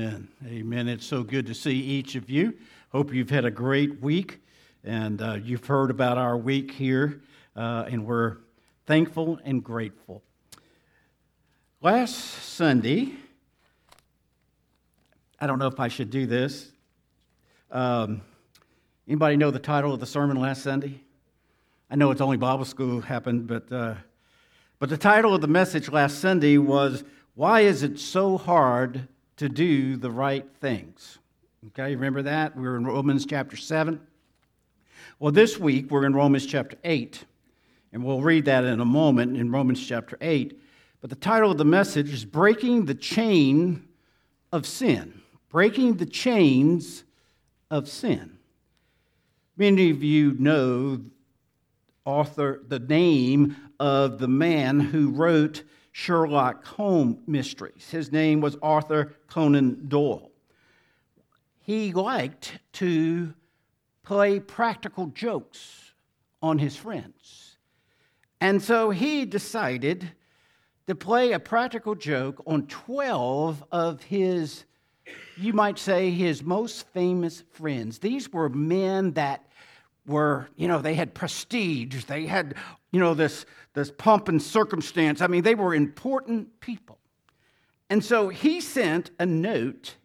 Amen. Amen. It's so good to see each of you. Hope you've had a great week and uh, you've heard about our week here, uh, and we're thankful and grateful. Last Sunday, I don't know if I should do this. Um, anybody know the title of the sermon last Sunday? I know it's only Bible school happened, but uh, but the title of the message last Sunday was "Why is it so hard to do the right things. Okay, remember that? We were in Romans chapter 7. Well, this week we're in Romans chapter 8, and we'll read that in a moment in Romans chapter 8. But the title of the message is Breaking the Chain of Sin. Breaking the Chains of Sin. Many of you know author the name of the man who wrote Sherlock Holmes mysteries. His name was Arthur Conan Doyle. He liked to play practical jokes on his friends. And so he decided to play a practical joke on 12 of his, you might say, his most famous friends. These were men that were, you know, they had prestige, they had, you know, this this pomp and circumstance. I mean, they were important people. And so he sent a note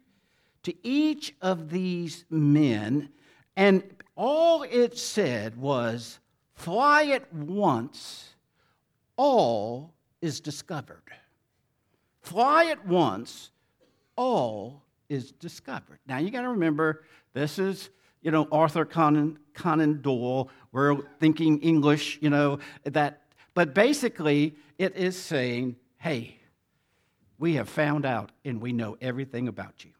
to each of these men, and all it said was, Fly at once, all is discovered. Fly at once, all is discovered. Now you got to remember, this is, you know, Arthur Conan, Conan Doyle. We're thinking English, you know, that but basically, it is saying, hey, we have found out and we know everything about you.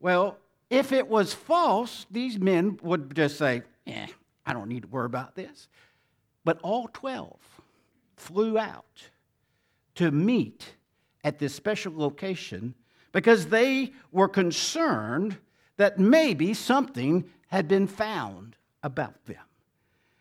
Well, if it was false, these men would just say, eh, I don't need to worry about this. But all 12 flew out to meet at this special location because they were concerned that maybe something had been found about them.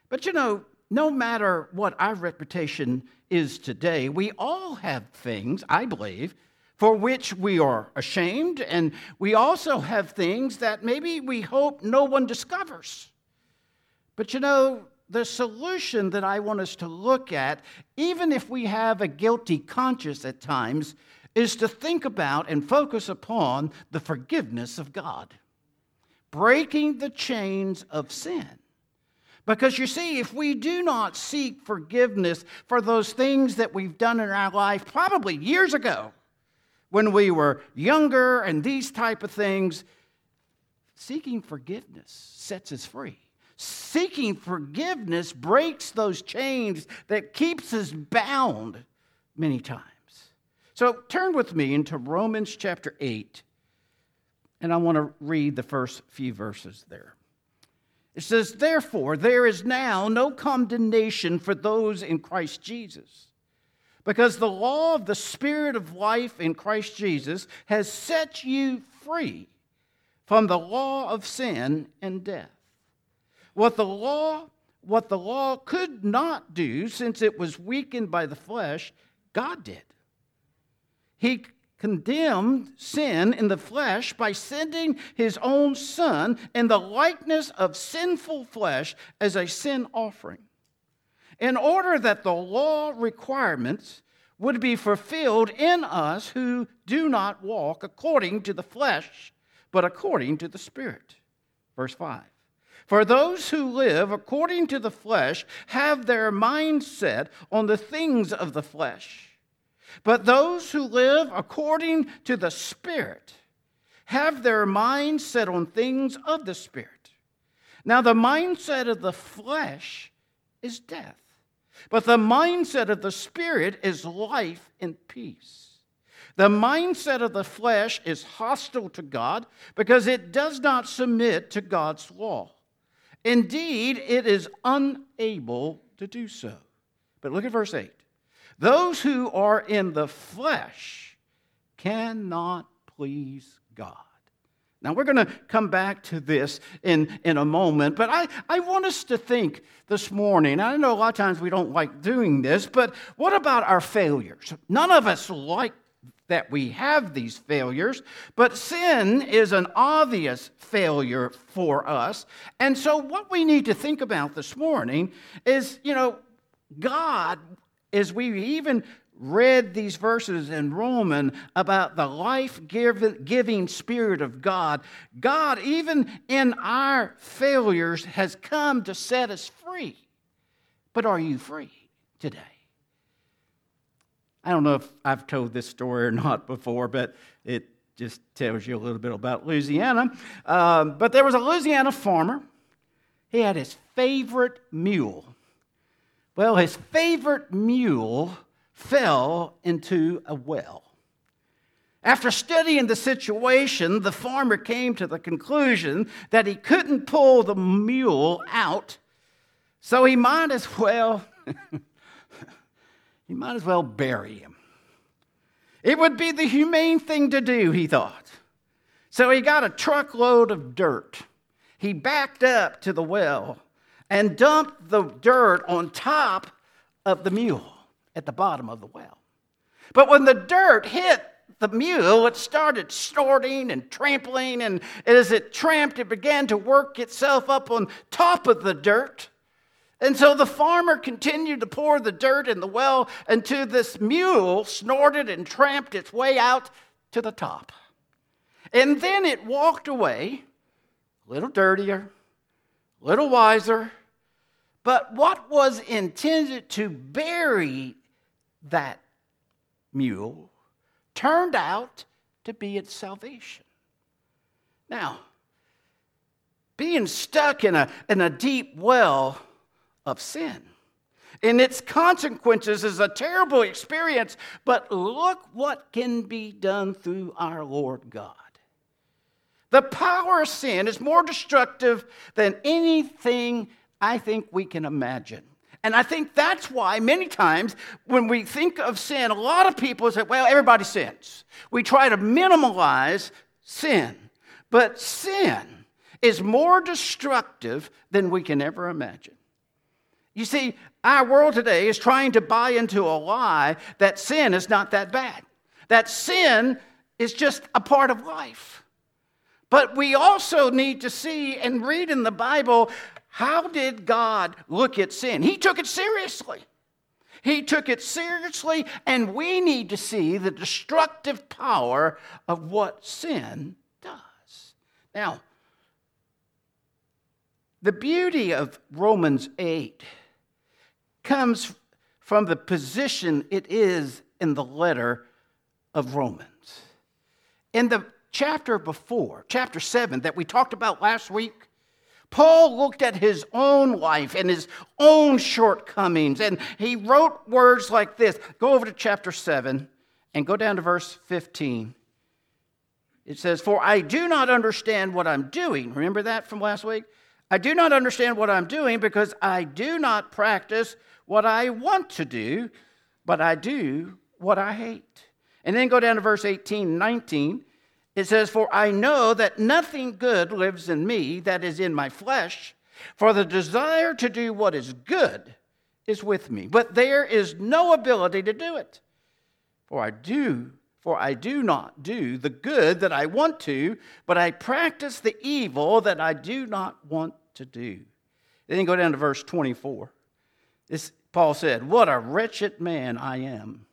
But you know, no matter what our reputation is today, we all have things, I believe, for which we are ashamed, and we also have things that maybe we hope no one discovers. But you know, the solution that I want us to look at, even if we have a guilty conscience at times, is to think about and focus upon the forgiveness of God, breaking the chains of sin. Because you see, if we do not seek forgiveness for those things that we've done in our life, probably years ago, when we were younger and these type of things, seeking forgiveness sets us free. Seeking forgiveness breaks those chains that keeps us bound many times. So turn with me into Romans chapter 8, and I want to read the first few verses there. It says, Therefore, there is now no condemnation for those in Christ Jesus. Because the law of the Spirit of life in Christ Jesus has set you free from the law of sin and death. What the law, what the law could not do, since it was weakened by the flesh, God did. He condemned sin in the flesh by sending his own son in the likeness of sinful flesh as a sin offering, in order that the law requirements would be fulfilled in us who do not walk according to the flesh, but according to the Spirit. Verse 5. For those who live according to the flesh have their mind set on the things of the flesh but those who live according to the Spirit have their minds set on things of the Spirit. Now, the mindset of the flesh is death, but the mindset of the Spirit is life and peace. The mindset of the flesh is hostile to God because it does not submit to God's law. Indeed, it is unable to do so. But look at verse 8. Those who are in the flesh cannot please God. Now, we're going to come back to this in, in a moment, but I, I want us to think this morning. I know a lot of times we don't like doing this, but what about our failures? None of us like that we have these failures, but sin is an obvious failure for us. And so, what we need to think about this morning is, you know, God, as we even read these verses in Roman about the life giving Spirit of God, God, even in our failures, has come to set us free. But are you free today? I don't know if I've told this story or not before, but it just tells you a little bit about Louisiana. Um, but there was a Louisiana farmer. He had his favorite mule. Well, his favorite mule fell into a well. After studying the situation, the farmer came to the conclusion that he couldn't pull the mule out, so he might as well he might as well bury him. It would be the humane thing to do, he thought. So he got a truckload of dirt. He backed up to the well and dumped the dirt on top of the mule at the bottom of the well. But when the dirt hit the mule, it started snorting and trampling, and as it tramped, it began to work itself up on top of the dirt. And so the farmer continued to pour the dirt in the well until this mule snorted and tramped its way out to the top. And then it walked away, a little dirtier, little wiser, but what was intended to bury that mule turned out to be its salvation. Now, being stuck in a, in a deep well of sin and its consequences is a terrible experience, but look what can be done through our Lord God. The power of sin is more destructive than anything I think we can imagine. And I think that's why many times when we think of sin, a lot of people say, well, everybody sins. We try to minimize sin. But sin is more destructive than we can ever imagine. You see, our world today is trying to buy into a lie that sin is not that bad, that sin is just a part of life. But we also need to see and read in the Bible how did God look at sin? He took it seriously. He took it seriously, and we need to see the destructive power of what sin does. Now, the beauty of Romans 8 comes from the position it is in the letter of Romans. In the chapter before, chapter 7, that we talked about last week, Paul looked at his own life and his own shortcomings, and he wrote words like this. Go over to chapter 7 and go down to verse 15. It says, For I do not understand what I'm doing. Remember that from last week? I do not understand what I'm doing because I do not practice what I want to do, but I do what I hate. And then go down to verse 18, 19. It says, For I know that nothing good lives in me that is in my flesh, for the desire to do what is good is with me, but there is no ability to do it. For I do, for I do not do the good that I want to, but I practice the evil that I do not want to do. Then go down to verse 24. This, Paul said, What a wretched man I am.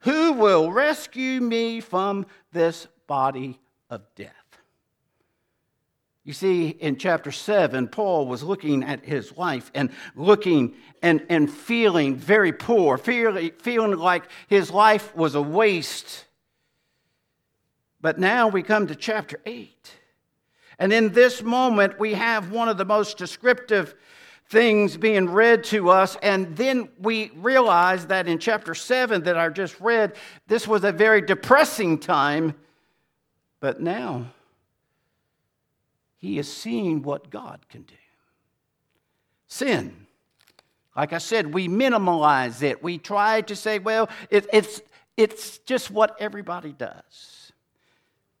Who will rescue me from this body of death. You see, in chapter 7, Paul was looking at his life and looking and, and feeling very poor, feeling, feeling like his life was a waste. But now we come to chapter 8. And in this moment, we have one of the most descriptive things being read to us. And then we realize that in chapter 7 that I just read, this was a very depressing time. But now, he is seeing what God can do. Sin. Like I said, we minimize it. We try to say, well, it, it's, it's just what everybody does.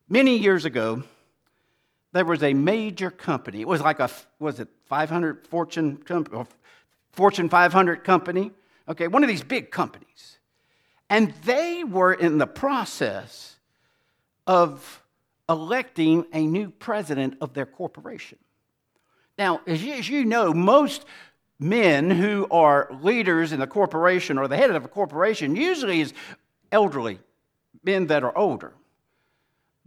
Many years ago, there was a major company. It was like a, was it 500 Fortune, Fortune 500 company? Okay, one of these big companies. And they were in the process of electing a new president of their corporation. Now, as you, as you, know, most men who are leaders in a corporation or the head of a corporation usually is elderly men that are older.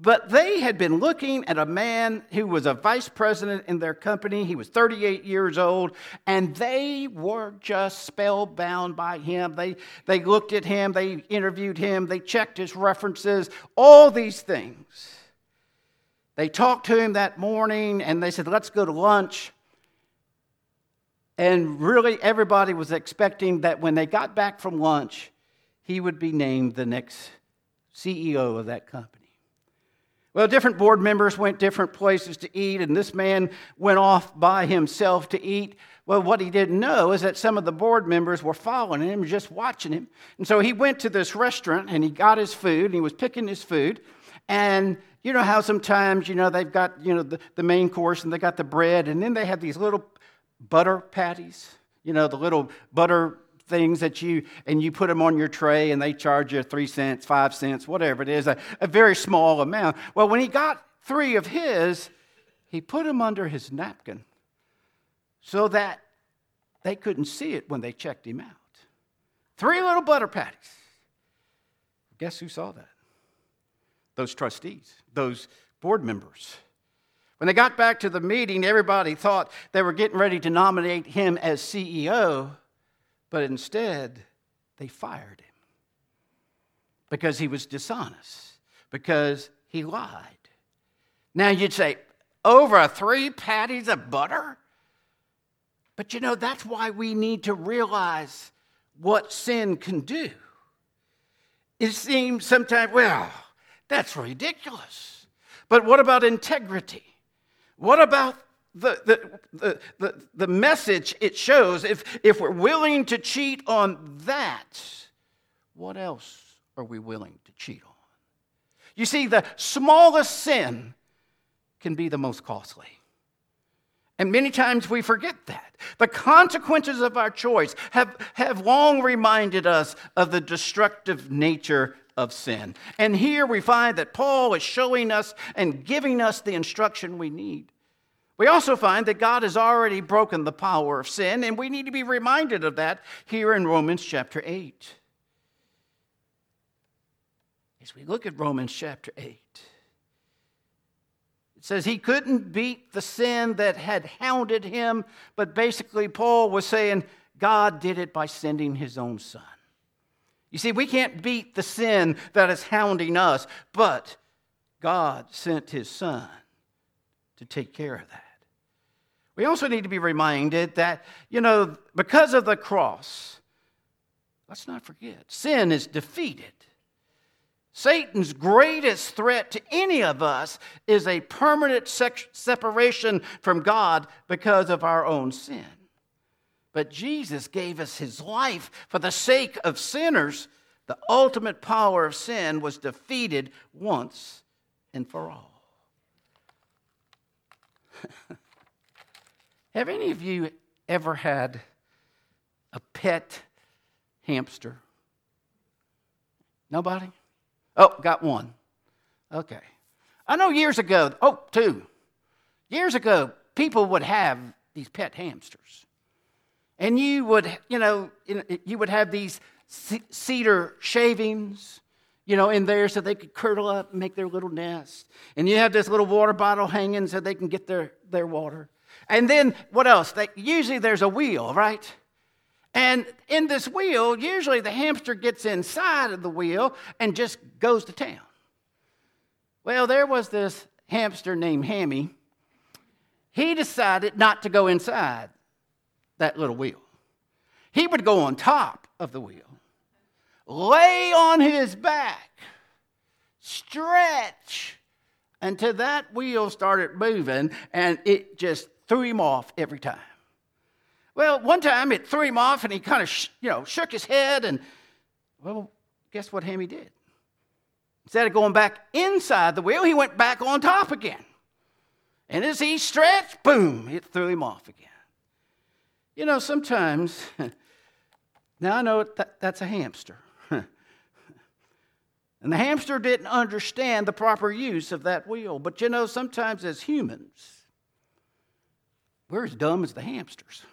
But they had been looking at a man who was a vice president in their company. He was 38 years old, and they were just spellbound by him. They, they looked at him, they interviewed him, they checked his references, all these things. They talked to him that morning and they said, Let's go to lunch. And really, everybody was expecting that when they got back from lunch, he would be named the next CEO of that company. Well, different board members went different places to eat, and this man went off by himself to eat. Well, what he didn't know is that some of the board members were following him, just watching him. And so he went to this restaurant and he got his food, and he was picking his food. And you know how sometimes, you know, they've got, you know, the, the main course and they got the bread, and then they have these little butter patties, you know, the little butter things that you, and you put them on your tray and they charge you three cents, five cents, whatever it is, a, a very small amount. Well, when he got three of his, he put them under his napkin so that they couldn't see it when they checked him out. Three little butter patties. Guess who saw that? Those trustees, those board members. When they got back to the meeting, everybody thought they were getting ready to nominate him as CEO. But instead, they fired him because he was dishonest, because he lied. Now you'd say, over three patties of butter? But you know, that's why we need to realize what sin can do. It seems sometimes, well, that's ridiculous. But what about integrity? What about the, the, the, the, message it shows, if, if we're willing to cheat on that, what else are we willing to cheat on? You see, the smallest sin can be the most costly. And many times we forget that. The consequences of our choice have, have long reminded us of the destructive nature of sin. And here we find that Paul is showing us and giving us the instruction we need. We also find that God has already broken the power of sin, and we need to be reminded of that here in Romans chapter 8. As we look at Romans chapter 8, it says he couldn't beat the sin that had hounded him, but basically, Paul was saying God did it by sending his own son. You see, we can't beat the sin that is hounding us, but God sent his son to take care of that. We also need to be reminded that, you know, because of the cross, let's not forget, sin is defeated. Satan's greatest threat to any of us is a permanent separation from God because of our own sin. But Jesus gave us his life for the sake of sinners. The ultimate power of sin was defeated once and for all. Have any of you ever had a pet hamster? Nobody? Oh, got one. Okay. I know years ago, oh, two. Years ago, people would have these pet hamsters. And you would, you know, you would have these cedar shavings, you know, in there so they could curl up and make their little nest. And you have this little water bottle hanging so they can get their, their water. And then what else? They, usually there's a wheel, right? And in this wheel, usually the hamster gets inside of the wheel and just goes to town. Well, there was this hamster named Hammy. He decided not to go inside that little wheel. He would go on top of the wheel, lay on his back, stretch until that wheel started moving and it just threw him off every time. Well, one time it threw him off and he kind of, sh- you know, shook his head and, well, guess what Hammy did? Instead of going back inside the wheel, he went back on top again. And as he stretched, boom, it threw him off again. You know, sometimes, now I know that, that's a hamster. And the hamster didn't understand the proper use of that wheel. But you know, sometimes as humans, we're as dumb as the hamsters.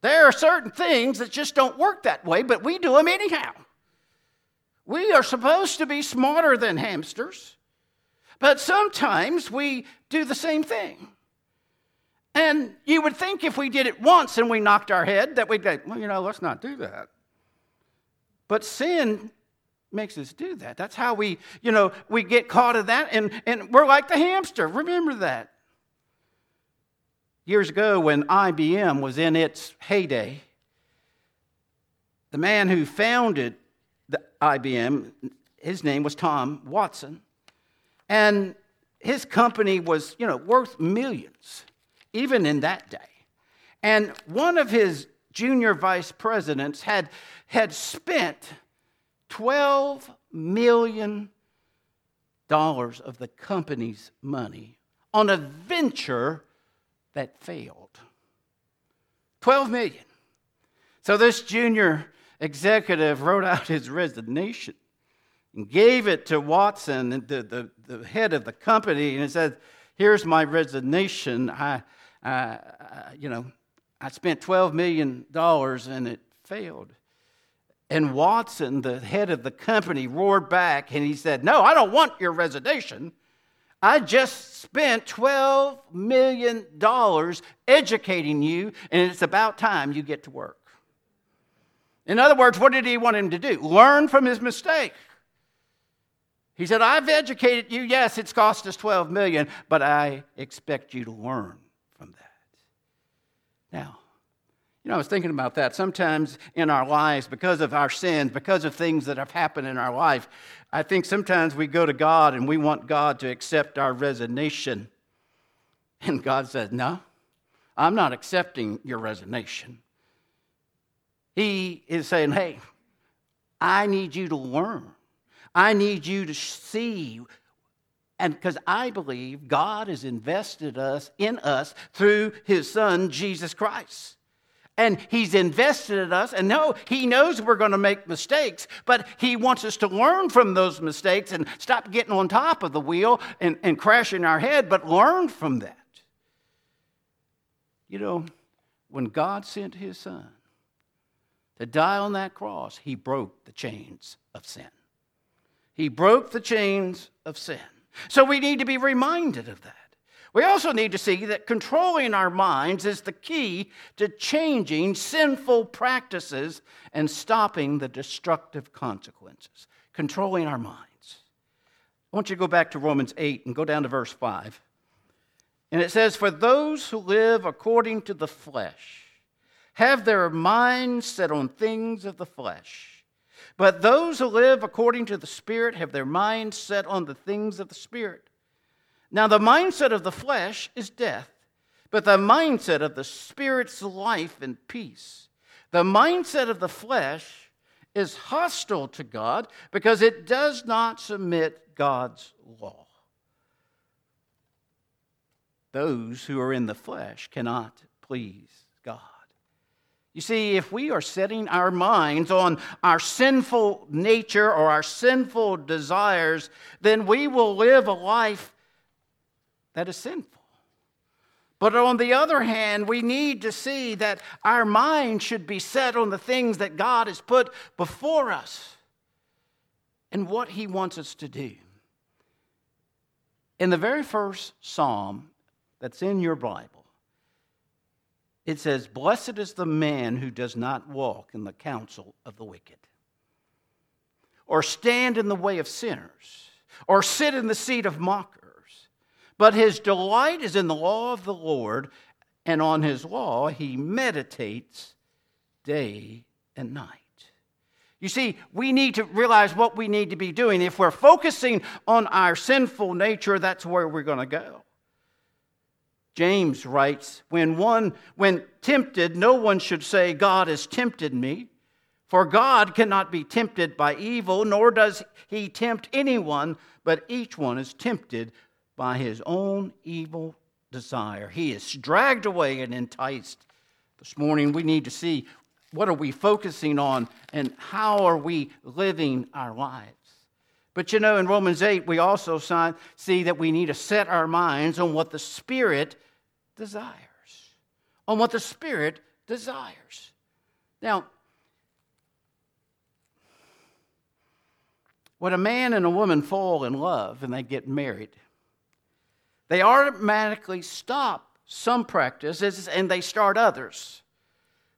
There are certain things that just don't work that way, but we do them anyhow. We are supposed to be smarter than hamsters, but sometimes we do the same thing. And you would think if we did it once and we knocked our head that we'd go, well, you know, let's not do that. But sin makes us do that. That's how we, you know, we get caught in that and, and we're like the hamster. Remember that. Years ago, when IBM was in its heyday, the man who founded the IBM, his name was Tom Watson, and his company was, you know, worth millions even in that day. And one of his junior vice presidents had, had spent $12 million of the company's money on a venture that failed. 12 million. So this junior executive wrote out his resignation and gave it to Watson, the, the, the head of the company, and said, Here's my resignation. I, uh, you know, I spent $12 million and it failed. And Watson, the head of the company, roared back and he said, No, I don't want your resignation. I just spent $12 million educating you, and it's about time you get to work. In other words, what did he want him to do? Learn from his mistake. He said, I've educated you. Yes, it's cost us 12 million, but I expect you to learn. Now, you know, I was thinking about that. Sometimes in our lives, because of our sins, because of things that have happened in our life, I think sometimes we go to God and we want God to accept our resignation. And God says, No, I'm not accepting your resignation. He is saying, Hey, I need you to learn. I need you to see and because I believe God has invested us in us through his son Jesus Christ. And he's invested in us, and no, he knows we're going to make mistakes, but he wants us to learn from those mistakes and stop getting on top of the wheel and, and crashing our head, but learn from that. You know, when God sent his son to die on that cross, he broke the chains of sin. He broke the chains of sin. So we need to be reminded of that. We also need to see that controlling our minds is the key to changing sinful practices and stopping the destructive consequences. Controlling our minds. I want you to go back to Romans 8 and go down to verse 5. And it says, For those who live according to the flesh have their minds set on things of the flesh. But those who live according to the Spirit have their minds set on the things of the Spirit. Now, the mindset of the flesh is death, but the mindset of the Spirit's life and peace. The mindset of the flesh is hostile to God because it does not submit God's law. Those who are in the flesh cannot please God. You see, if we are setting our minds on our sinful nature or our sinful desires, then we will live a life that is sinful. But on the other hand, we need to see that our mind should be set on the things that God has put before us and what He wants us to do. In the very first psalm that's in your Bible, it says, Blessed is the man who does not walk in the counsel of the wicked, or stand in the way of sinners, or sit in the seat of mockers. But his delight is in the law of the Lord, and on his law he meditates day and night. You see, we need to realize what we need to be doing. If we're focusing on our sinful nature, that's where we're going to go. James writes, when one when tempted, no one should say, God has tempted me. For God cannot be tempted by evil, nor does he tempt anyone, but each one is tempted by his own evil desire. He is dragged away and enticed. This morning we need to see what are we focusing on and how are we living our lives? But you know, in Romans 8, we also see that we need to set our minds on what the Spirit desires. On what the Spirit desires. Now, when a man and a woman fall in love and they get married, they automatically stop some practices and they start others.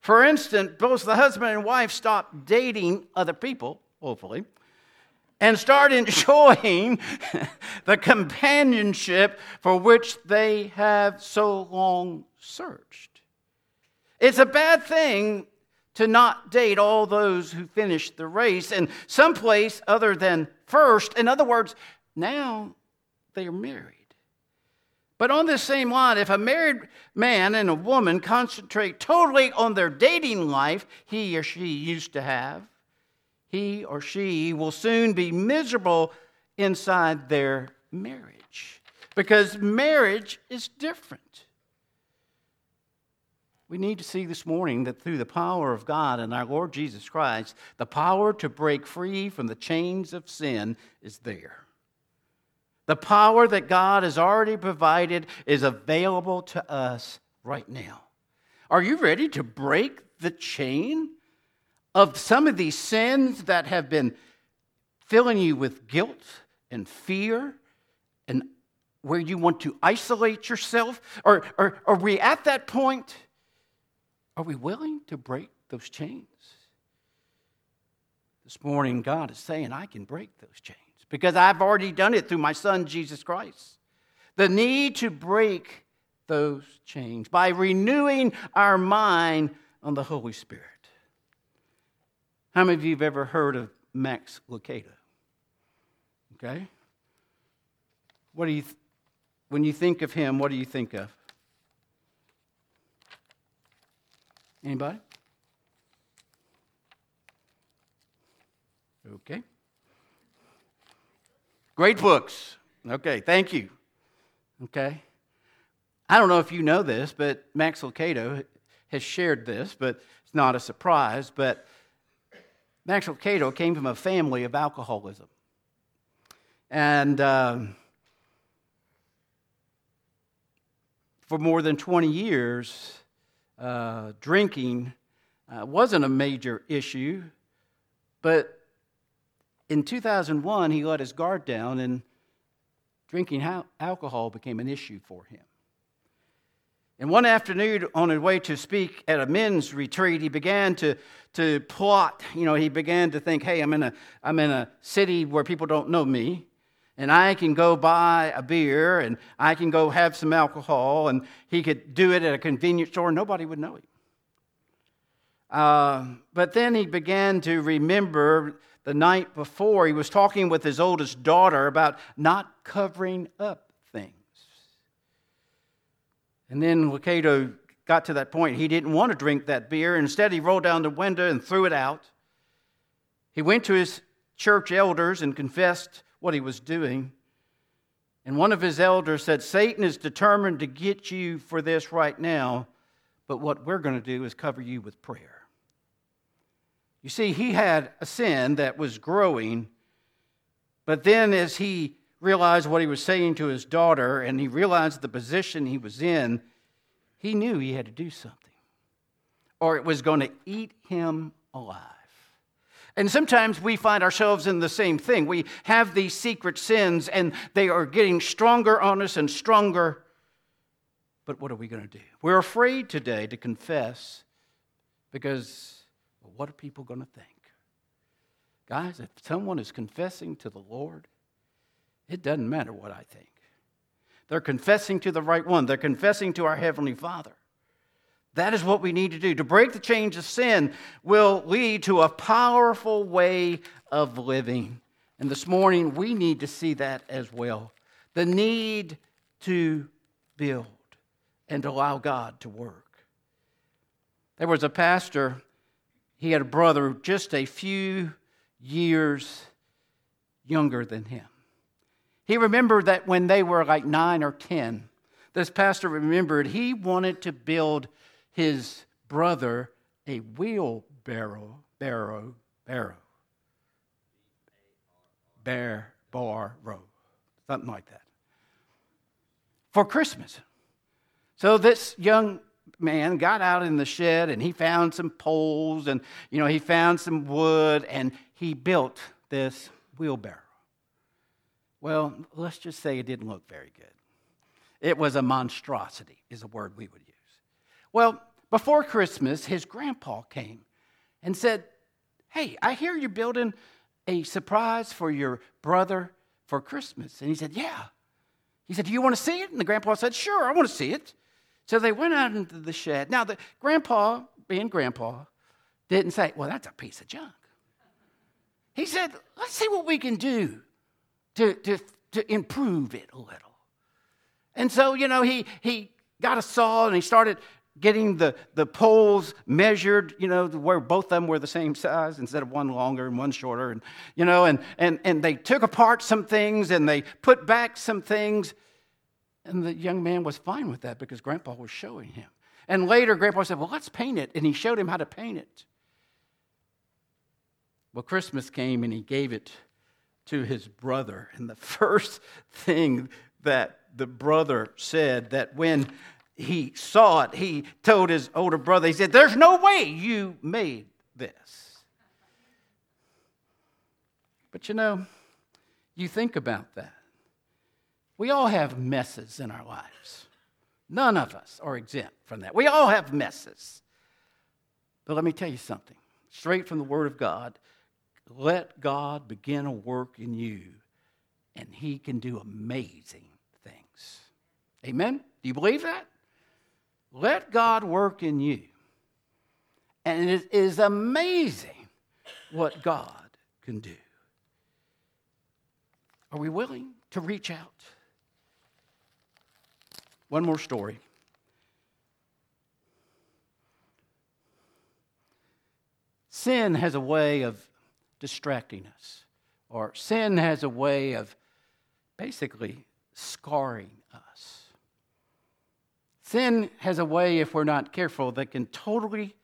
For instance, both the husband and wife stop dating other people, hopefully, and start enjoying the companionship for which they have so long searched. It's a bad thing to not date all those who finished the race in some place other than first. In other words, now they are married. But on this same line, if a married man and a woman concentrate totally on their dating life he or she used to have, he or she will soon be miserable inside their marriage because marriage is different. We need to see this morning that through the power of God and our Lord Jesus Christ, the power to break free from the chains of sin is there. The power that God has already provided is available to us right now. Are you ready to break the chain of some of these sins that have been filling you with guilt and fear and where you want to isolate yourself? Or, or are we at that point? Are we willing to break those chains? This morning, God is saying, I can break those chains because I've already done it through my Son, Jesus Christ. The need to break those chains by renewing our mind on the Holy Spirit. How many of you have ever heard of Max Lucado? Okay? What do you, th- when you think of him, what do you think of? Anybody? Okay. Great books. Okay, thank you. Okay. I don't know if you know this, but Max Lucado has shared this, but it's not a surprise. But Max Lucado came from a family of alcoholism. And um, for more than 20 years, uh, drinking uh, wasn't a major issue. But in 2001, he let his guard down, and drinking alcohol became an issue for him. And one afternoon, on his way to speak at a men's retreat, he began to, to plot. You know, he began to think, hey, I'm in, a, I'm in a city where people don't know me, and I can go buy a beer, and I can go have some alcohol, and he could do it at a convenience store, nobody would know him. Uh, but then he began to remember the night before, he was talking with his oldest daughter about not covering up and then Lucado got to that point. He didn't want to drink that beer. Instead, he rolled down the window and threw it out. He went to his church elders and confessed what he was doing. And one of his elders said, Satan is determined to get you for this right now, but what we're going to do is cover you with prayer. You see, he had a sin that was growing, but then as he realized what he was saying to his daughter and he realized the position he was in, he knew he had to do something, or it was going to eat him alive. And sometimes we find ourselves in the same thing. We have these secret sins and they are getting stronger on us and stronger. But what are we going to do? We're afraid today to confess because well, what are people going to think? Guys, if someone is confessing to the Lord, it doesn't matter what I think. They're confessing to the right one, they're confessing to our Heavenly Father. That is what we need to do. To break the chains of sin will lead to a powerful way of living. And this morning, we need to see that as well. The need to build and allow God to work. There was a pastor, he had a brother just a few years younger than him. He remembered that when they were like nine or 10, this pastor remembered he wanted to build his brother a wheelbarrow, barrow, barrow, bear, bar, row, something like that, for Christmas. So this young man got out in the shed and he found some poles and you know he found some wood and he built this wheelbarrow. Well, let's just say it didn't look very good. It was a monstrosity, is a word we would use. Well, before Christmas, his grandpa came and said, Hey, I hear you're building a surprise for your brother for Christmas. And he said, Yeah. He said, Do you want to see it? And the grandpa said, Sure, I want to see it. So they went out into the shed. Now, the grandpa, being grandpa, didn't say, Well, that's a piece of junk. He said, Let's see what we can do to, to, to improve it a little. And so, you know, he, he got a saw and he started getting the, the poles measured, you know, where both of them were the same size instead of one longer and one shorter. And, you know, and, and, and they took apart some things and they put back some things. And the young man was fine with that because Grandpa was showing him. And later, Grandpa said, Well, let's paint it. And he showed him how to paint it. Well, Christmas came and he gave it to his brother. And the first thing that the brother said that when he saw it, he told his older brother, he said, There's no way you made this. But you know, you think about that. We all have messes in our lives. None of us are exempt from that. We all have messes. But let me tell you something straight from the Word of God let God begin a work in you, and He can do amazing things. Amen? Do you believe that? Let God work in you. And it is amazing what God can do. Are we willing to reach out? One more story. Sin has a way of distracting us, or sin has a way of basically scarring us. Sin has a way, if we're not careful, that can totally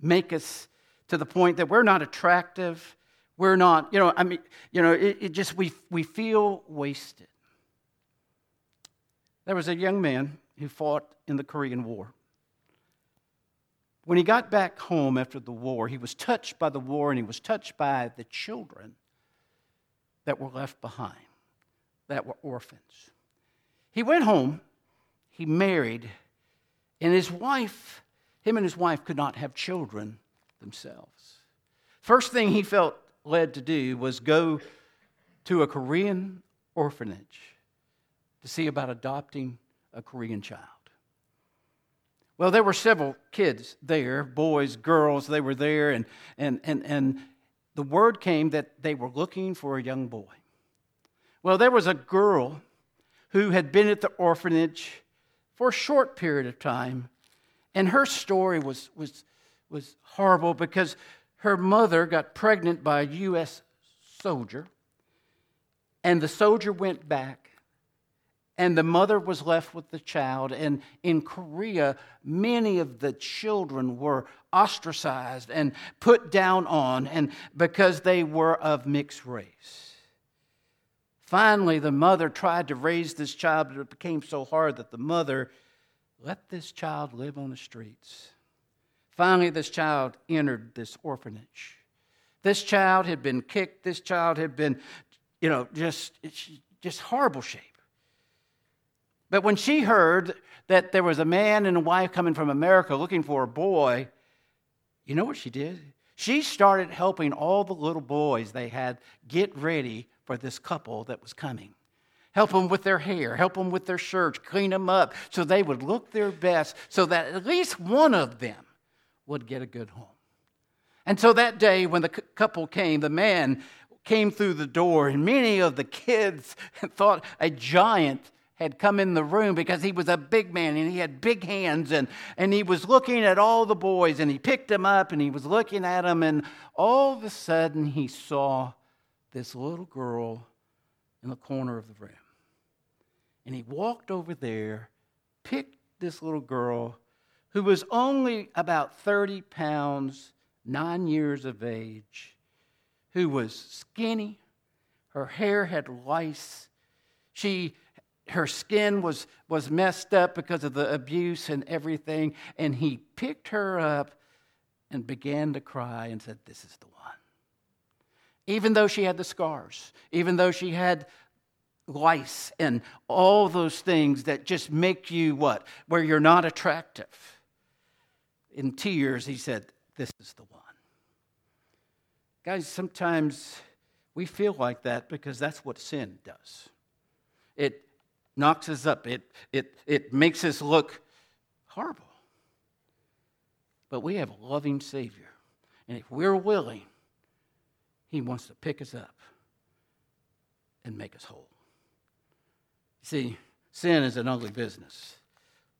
make us to the point that we're not attractive. We're not, you know, I mean, you know, it, it just, we, we feel wasted. There was a young man who fought in the Korean War. When he got back home after the war, he was touched by the war and he was touched by the children that were left behind, that were orphans. He went home, he married, and his wife, him and his wife could not have children themselves. First thing he felt led to do was go to a Korean orphanage to see about adopting a Korean child. Well, there were several kids there, boys, girls, they were there, and, and, and, and the word came that they were looking for a young boy. Well, there was a girl who had been at the orphanage for a short period of time, and her story was, was, was horrible because her mother got pregnant by a U.S. soldier, and the soldier went back and the mother was left with the child. And in Korea, many of the children were ostracized and put down on and because they were of mixed race. Finally, the mother tried to raise this child, but it became so hard that the mother let this child live on the streets. Finally, this child entered this orphanage. This child had been kicked. This child had been, you know, just, just horrible shape. But when she heard that there was a man and a wife coming from America looking for a boy, you know what she did? She started helping all the little boys they had get ready for this couple that was coming. Help them with their hair, help them with their shirts, clean them up so they would look their best so that at least one of them would get a good home. And so that day, when the couple came, the man came through the door, and many of the kids thought a giant had come in the room because he was a big man and he had big hands and, and he was looking at all the boys and he picked them up and he was looking at them and all of a sudden he saw this little girl in the corner of the room. And he walked over there, picked this little girl who was only about 30 pounds, nine years of age, who was skinny. Her hair had lice. She, her skin was, was messed up because of the abuse and everything. And he picked her up and began to cry and said, This is the one. Even though she had the scars, even though she had lice and all those things that just make you what? Where you're not attractive. In tears, he said, This is the one. Guys, sometimes we feel like that because that's what sin does. It knocks us up, it, it, it makes us look horrible. But we have a loving Savior. And if we're willing, He wants to pick us up and make us whole. See, sin is an ugly business,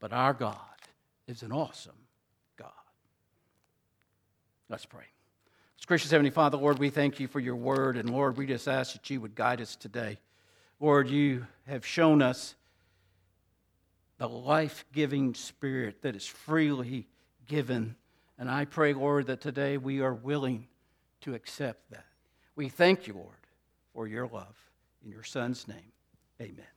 but our God is an awesome God. Let's pray. Gracious Heavenly Father, Lord, we thank you for your word, and Lord, we just ask that you would guide us today. Lord, you have shown us the life giving spirit that is freely given. And I pray, Lord, that today we are willing to accept that. We thank you, Lord, for your love. In your Son's name, amen.